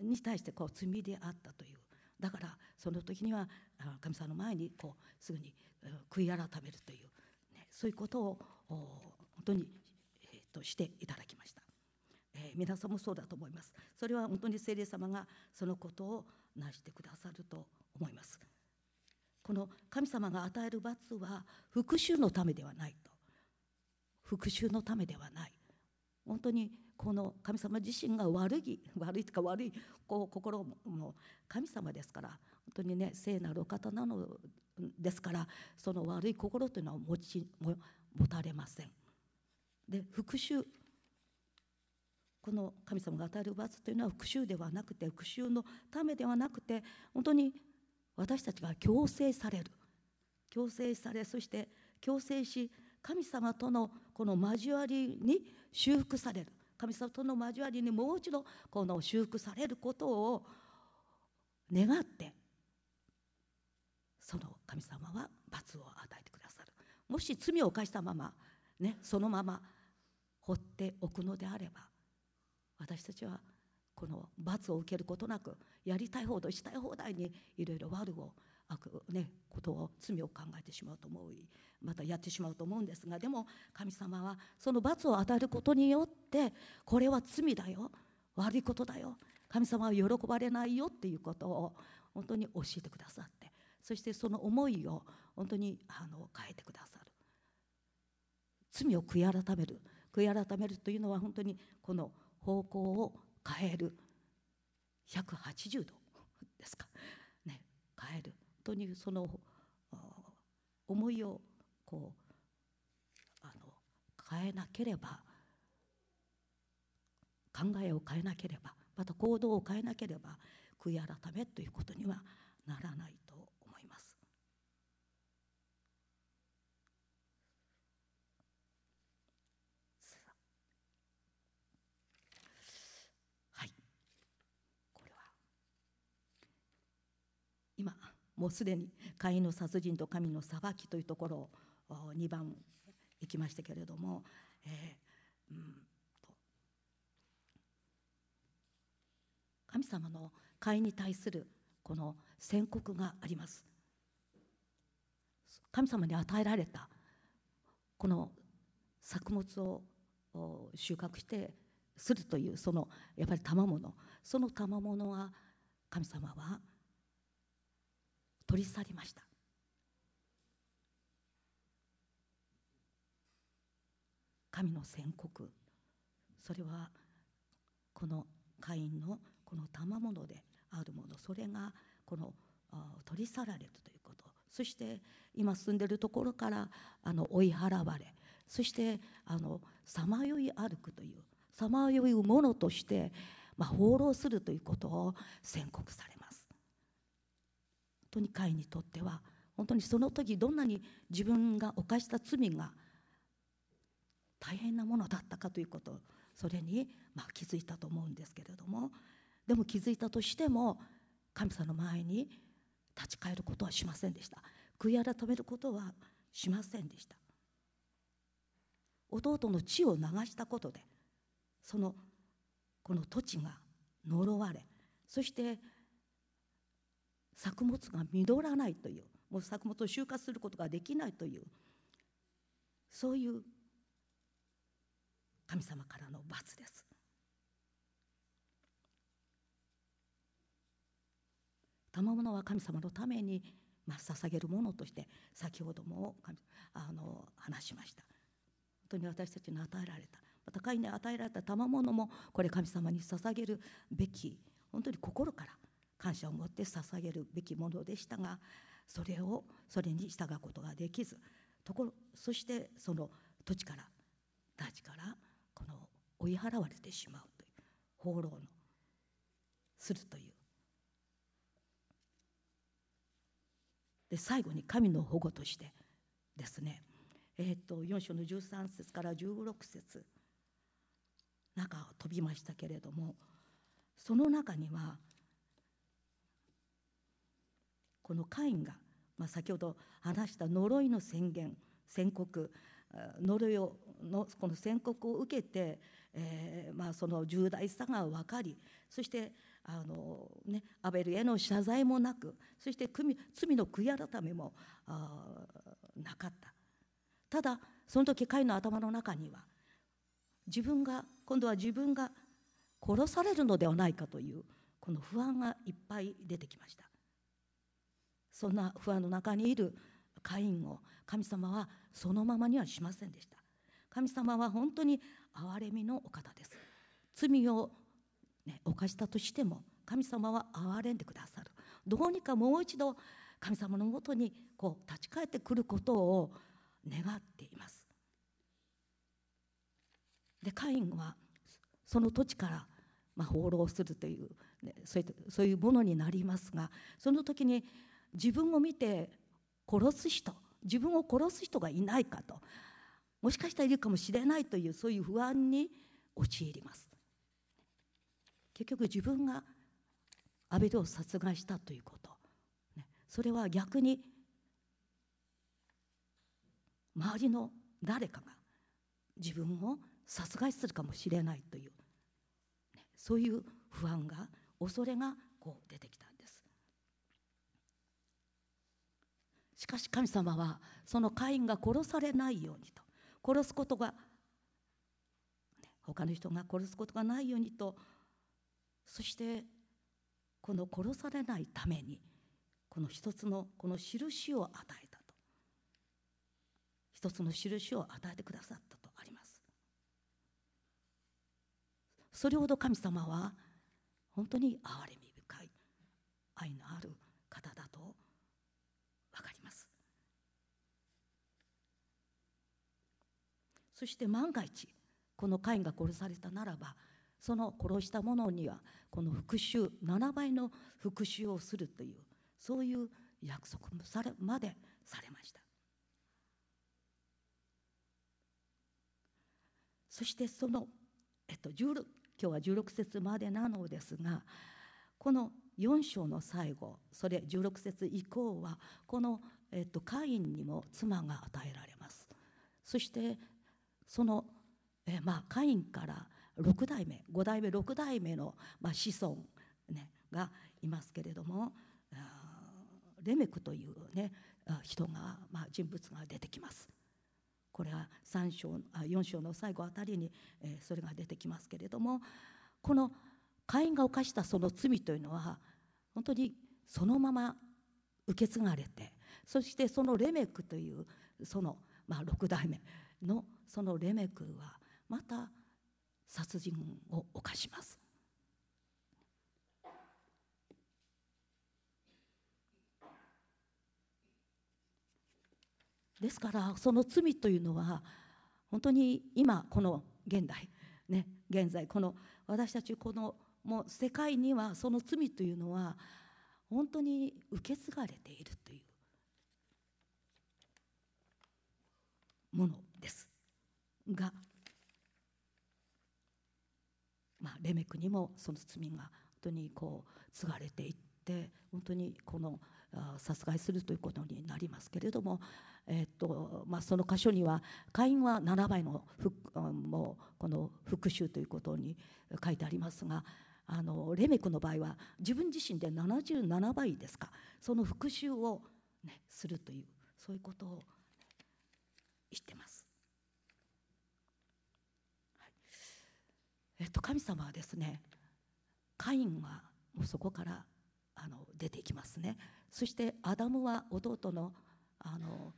に対してこう罪であったという。だからその時には神様の前にこうすぐに悔い改めるという。そういうことを本当に、えー、としていただきました、えー、皆さんもそうだと思います。それは本当に聖霊様がそのことを成してくださると思います。この神様が与える罰は復讐のためではないと。復讐のためではない。本当にこの神様自身が悪い悪いとか悪いこう心も神様ですから本当にね聖なるお方なのですからその悪い心というのは持ち持たれません。で復讐この神様が与える罰というのは復讐ではなくて復讐のためではなくて本当に私たちが強制される強制されそして強制し神様とのこの交わりに修復される神様との交わりにもう一度この修復されることを願ってその神様は罰を与えてくださる。もし罪を犯したまま、ね、そのまま放っておくのであれば私たちはこの罰を受けることなくやりたい放題したい放題にいろいろ悪を悪、ね、ことを罪を考えてしまうと思うまたやってしまうと思うんですがでも神様はその罰を与えることによってこれは罪だよ悪いことだよ神様は喜ばれないよっていうことを本当に教えてくださってそしてその思いを本当にあの変えてくださる。罪を悔い改める。悔い改めるというのは本当にこの方向を変える。180度ですか、ね、変える。本当にその思いをこうあの変えなければ考えを変えなければまた行動を変えなければ悔い改めということにはならない今もうすでに会員の殺人と神の裁きというところを2番いきましたけれども、えー、うん神様の会員に対するこの宣告があります。神様に与えられたこの作物を収穫してするというそのやっぱり賜物。その賜物は神様は取り去りました。神の宣告。それはこの会員のこの賜物であるもの。それがこの取り去られるということ。そして今住んでるところからあの追い払われ。そしてさまよい歩くというさまよいものとして、まあ、放浪するということを宣告されます。本当に会にとっては本当にその時どんなに自分が犯した罪が大変なものだったかということそれにま気づいたと思うんですけれどもでも気づいたとしても神様の前に立ち返ることはしませんでした。悔い改めることはしませんでした。弟の血を流したことでそのこの土地が呪われそして作物が実らないというもう作物を収穫することができないというそういう神様からの罰です。賜物は神様のために、まあ、捧げるものとして先ほどもあの話しました。本当に私たちに与えられた。また神に与えられた賜物もこれ神様に捧げるべき本当に心から感謝を持って捧げるべきものでしたがそれをそれに従うことができずところそしてその土地から大地からこの追い払われてしまうという放浪のするという。で最後に神の保護としてですねえー、と4章の13節から16節中を飛びましたけれどもその中にはこのカインが、まあ、先ほど話した呪いの宣言宣告呪いをのこの宣告を受けて、えーまあ、その重大さが分かりそしてあの、ね、アベルへの謝罪もなくそして罪の悔い改めもあなかった。ただその時彼の頭の中には自分が今度は自分が殺されるのではないかというこの不安がいっぱい出てきました。そんな不安の中にいるカインを神様はそのままにはしませんでした。神様は本当に憐れみのお方です。罪を、ね、犯したとしても神様は憐れんでくださる。どうにかもう一度神様のもとにこう立ち返ってくることを願っています。でカインはその土地からまあ放浪するという、ね、そういそういうものになりますがその時に自分を見て殺す人自分を殺す人がいないかともしかしたらいるかもしれないというそういう不安に陥ります。結局自分がアベルを殺害したということ、それは逆に周りの誰かが自分を殺害するかもしれないという、そういう不安が恐れがこう出てきたんですしかし神様はそのカインが殺されないようにと。殺すことが、他の人が殺すことがないようにと。そしてこの殺されないためにこの一つのこの印を与えたと。一つの印を与えてくださったとあります。それほど神様は本当に憐れみ深い愛のある方だと分かります。そして万が一このカインが殺されたならばその殺した者にはこの復讐7倍の復讐をするというそういう約束もされまでされました。そしてその、えっと、16今日は16節までなのですがこの4章の最後それ16節以降はこの、えっと、カインにも妻が与えられますそしてその、えまあ、カインから6代目5代目6代目の、まあ、子孫、ね、がいますけれどもレメクという、ね、人が、まあ、人物が出てきます。これは3章あ4章の最後あたりに、え、それが出てきますけれどもこの会員が犯したその罪というのは本当にそのまま受け継がれてそしてそのレメクというその、まあ、6代目のそのレメクはまた殺人を犯します。ですからその罪というのは本当に今この現代ね現在この私たちこのもう世界にはその罪というのは本当に受け継がれているというものです。が、まあ、レメクにもその罪が本当にこう継がれていって本当にこの殺害するということになりますけれども、えーとまあ、その箇所には会員は7倍のもうこの復讐ということに書いてありますがあのレメクの場合は自分自身で77倍ですか。その復讐を、ね、するというそういうことを言ってます。はい、えっと神様はですねカインはもうそこからあの出ていきますね。そしてアダムは弟のあの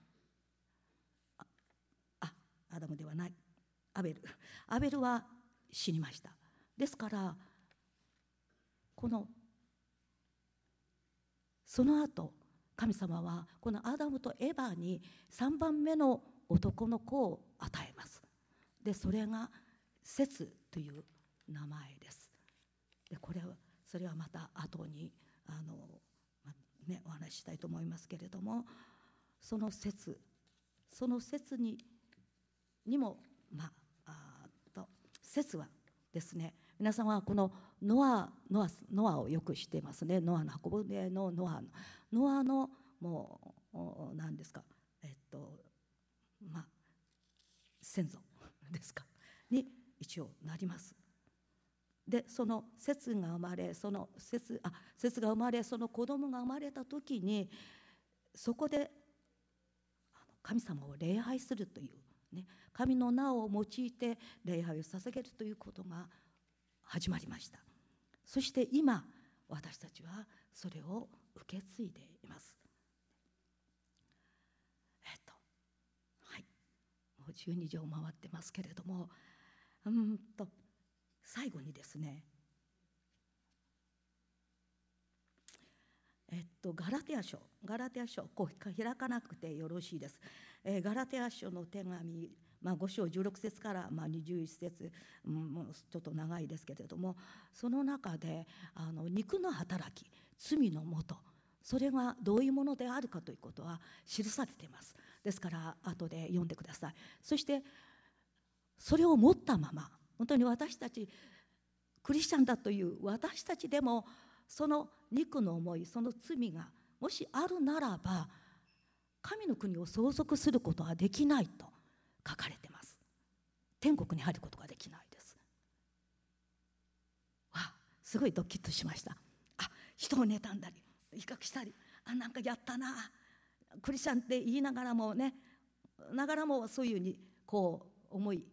あアダムではないアベル。アベルは死にました。ですからこのその後神様はこのアダムとエヴァに3番目の男の子を与えます。でそれがセツという名前です。でこれはそれはまた後にあの、まね、お話ししたいと思いますけれどもその説その説ににもまああと説はですね皆さんはこのノアノアノアをよく知ってますね。ノアの箱舟のノアのノアのもう何ですか。えっとまあ先祖ですか。に一応なります。でその節が生まれその節あ節が生まれその子供が生まれた時にそこで神様を礼拝するという、ね、神の名を用いて礼拝を捧げるということが始まりました。そして今私たちはそれを受け継いでいます。えっとはい。もう12条回ってますけれどもうんと最後にですねえっと、ガラテヤ書ガラテヤ書こう開かなくてよろしいです、えー、ガラテヤ書の手紙、まあ、5章16節から、まあ、21節、うん、ちょっと長いですけれどもその中であの肉の働き罪のもとそれがどういうものであるかということは記されています。ですから後で読んでください。そしてそれを持ったまま本当に私たちクリスチャンだという私たちでもその肉の思いその罪がもしあるならば神の国を相続することはできないと。書かれてます。天国に入ることができないです。わすごいドキッとしました。あ人を妬んだり威嚇したりあなんかやったなクリスチャンって言いながらもねながらもそういうふうにこう思い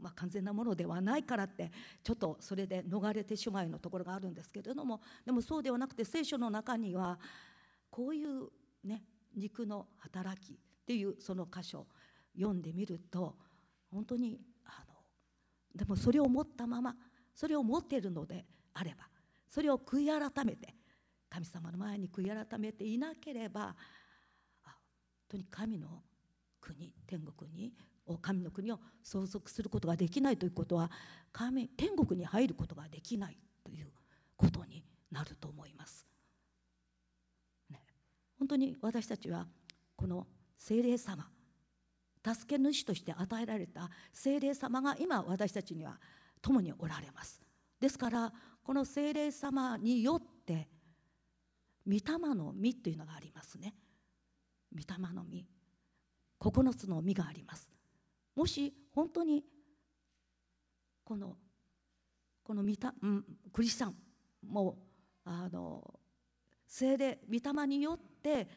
まあ、完全なものではないからってちょっとそれで逃れてしまうのところがあるんですけれどもでもそうではなくて聖書の中にはこういうね肉の働きっていうその箇所読んでみると本当にあのでもそれを持ったままそれを持っているのであればそれを悔い改めて神様の前に悔い改めていなければ本当に神の国天国に神の国を相続することができないということは神天国に入ることができないということになると思います。ね、本当に私たちはこの精霊様助け主として与えられた精霊様が今私たちには共におられます。ですからこの精霊様によって御霊の実というのがありますね。御霊の実9つの実がありますもし本当にこのこの御た、うん、クリスチャンもあの精霊御霊によって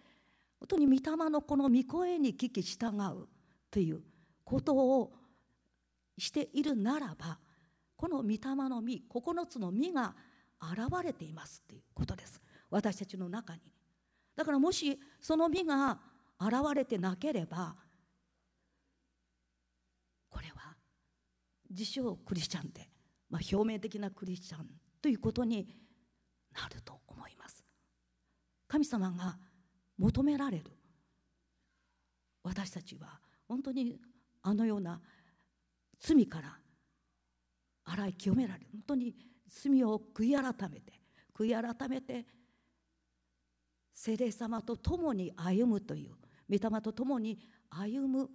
本当に御霊のこの御声に聞き従うということをしているならばこの御霊の実9つの実が現れていますということです。私たちの中に。だからもしその実が現れてなければこれは自称クリスチャンで、まあ、表面的なクリスチャンということになると思います。神様が求められる。私たちは本当にあのような罪から洗い清められる。本当に罪を悔い改めて悔い改めて聖霊様と共に歩むという御霊と共に歩む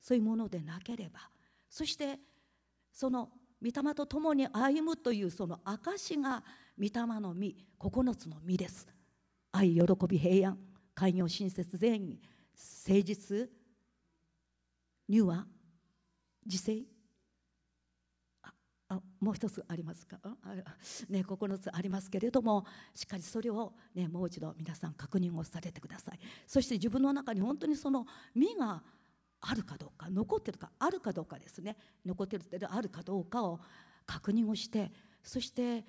そういうものでなければそしてその御霊と共に歩むというその証が御霊の実9つの実です。愛喜び平安開業親切善意誠実乳和？自制？あもう一つありますか？ね、9つありますけれどもしっかりそれを、ね、もう一度皆さん確認をされてください。そして自分の中に本当にその実があるかどうか残ってるかあるかどうかですね。残ってるってあるかどうかを確認をしてそして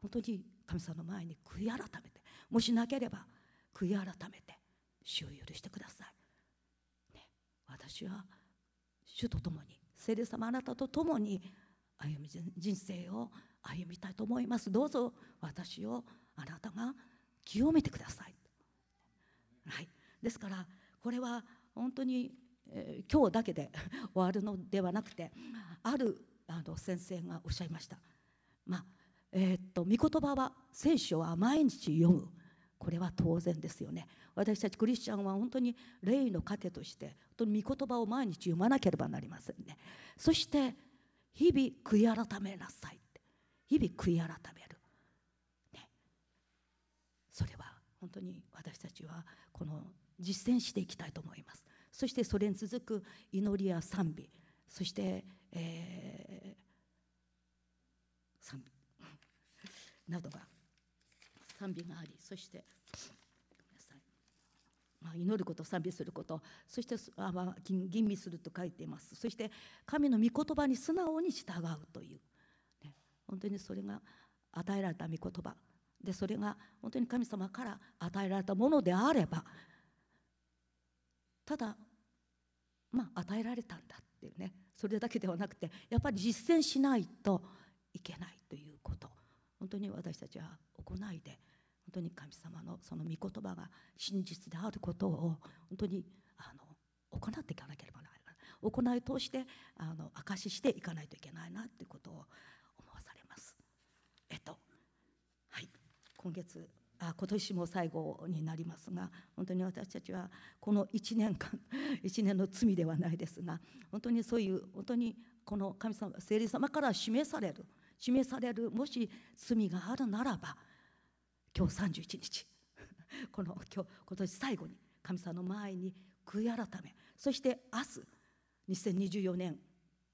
本当に神様の前に悔い改めてもしなければ悔い改めて主を許してください、ね、私は主と共に聖霊様あなたと共に歩み人生を歩みたいと思います。どうぞ私をあなたが清めてください、はい、ですからこれは本当に、えー、今日だけで 終わるのではなくてあるあの先生がおっしゃいました。まあえー、っと御言葉は聖書は毎日読む。これは当然ですよね。私たちクリスチャンは本当に霊の糧として本当に御言葉を毎日読まなければなりませんね。そして日々悔い改めなさい日々悔い改める、ね、それは本当に私たちはこの実践していきたいと思います。そしてそれに続く祈りや賛美。そして、えー、賛美。などが賛美がありそして、祈ること賛美すること。そして、吟味すると書いています。そして神の御言葉に素直に従うという、ね、本当にそれが与えられた御言葉でそれが本当に神様から与えられたものであればただまあ与えられたんだっていうね。それだけではなくてやっぱり実践しないといけないということ。本当に私たちは行いで当に神様のその御言葉が真実であることを本当にあの行っていかなければならない行い通してあの証ししていかないといけないなということを思わされます。えっとはい今月あ今年も最後になりますが本当に私たちはこの1年間 1年の罪ではないですが本当にそういう本当にこの神様聖霊様から示される示されるもし罪があるならば今日31日。この今日今年最後に神様の前に悔い改め。そして明日2024年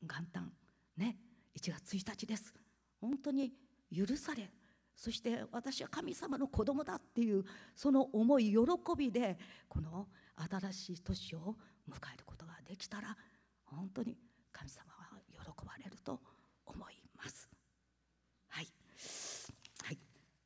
元旦ね1月1日です。本当に許され。そして私は神様の子供だっていうその思い喜びでこの新しい年を迎えることができたら本当に神様は喜ばれると思います。はい、はい、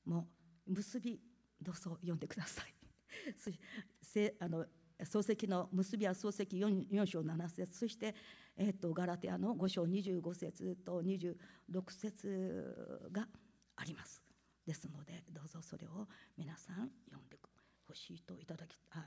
もう結びどうぞ読んでください。あの漱石の結びは漱石 4, 4章7節。そして、えーと、ガラテアの5章25節と26節があります。ですのでどうぞそれを皆さん読んでほしいといただきあ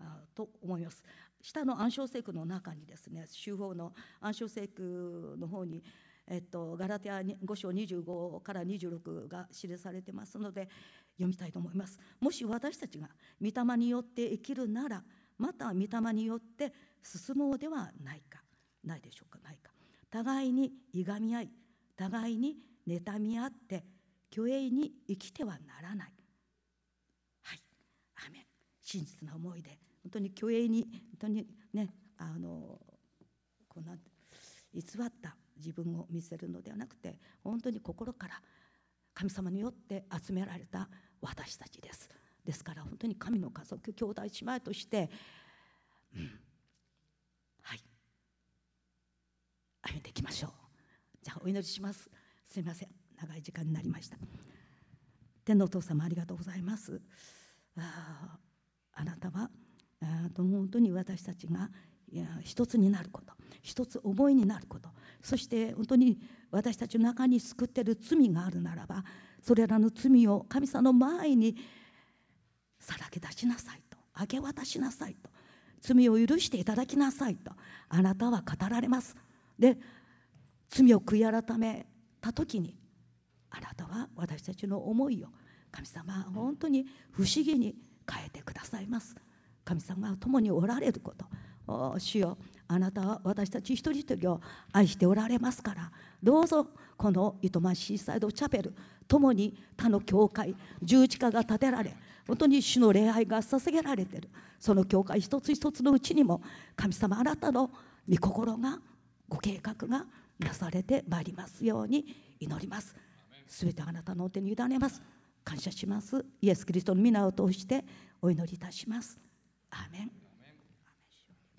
あと思います。下の暗唱聖句の中にですね修法の暗唱聖句の方にえっと、ガラテア5章25から26が記されてますので読みたいと思います。もし私たちが御霊によって生きるならまた御霊によって進もうではないか。ないでしょうか？ないか。互いにいがみ合い互いに妬み合って虚栄に生きてはならない。はい。アメン。真実な思いで。本当に虚栄に本当にねあのこうな偽った自分を見せるのではなくて本当に心から神様によって集められた私たちです。ですから本当に神の家族兄弟姉妹として、うん、はい。歩んでいきましょう。じゃあお祈りします。すみません。長い時間になりました。天のお父様ありがとうございます。ああなたはあ本当に私たちが一つになること。一つ思いになること。そして本当に私たちの中に救っている罪があるならばそれらの罪を神様の前にさらけ出しなさいと。明け渡しなさいと。罪を許していただきなさいと。あなたは語られます。で罪を悔い改めた時にあなたは私たちの思いを神様は本当に不思議に変えてくださいます。神様が共におられること。主よあなたは私たち一人一人を愛しておられますからどうぞこの糸満シーサイドチャペル共に他の教会十字架が建てられ本当に主の礼拝が捧げられている。その教会一つ一つのうちにも神様あなたの御心がご計画がなされてまいりますように祈ります。すべてあなたのお手に委ねます。感謝します。イエス・キリストの皆を通してお祈りいたします。アーメン。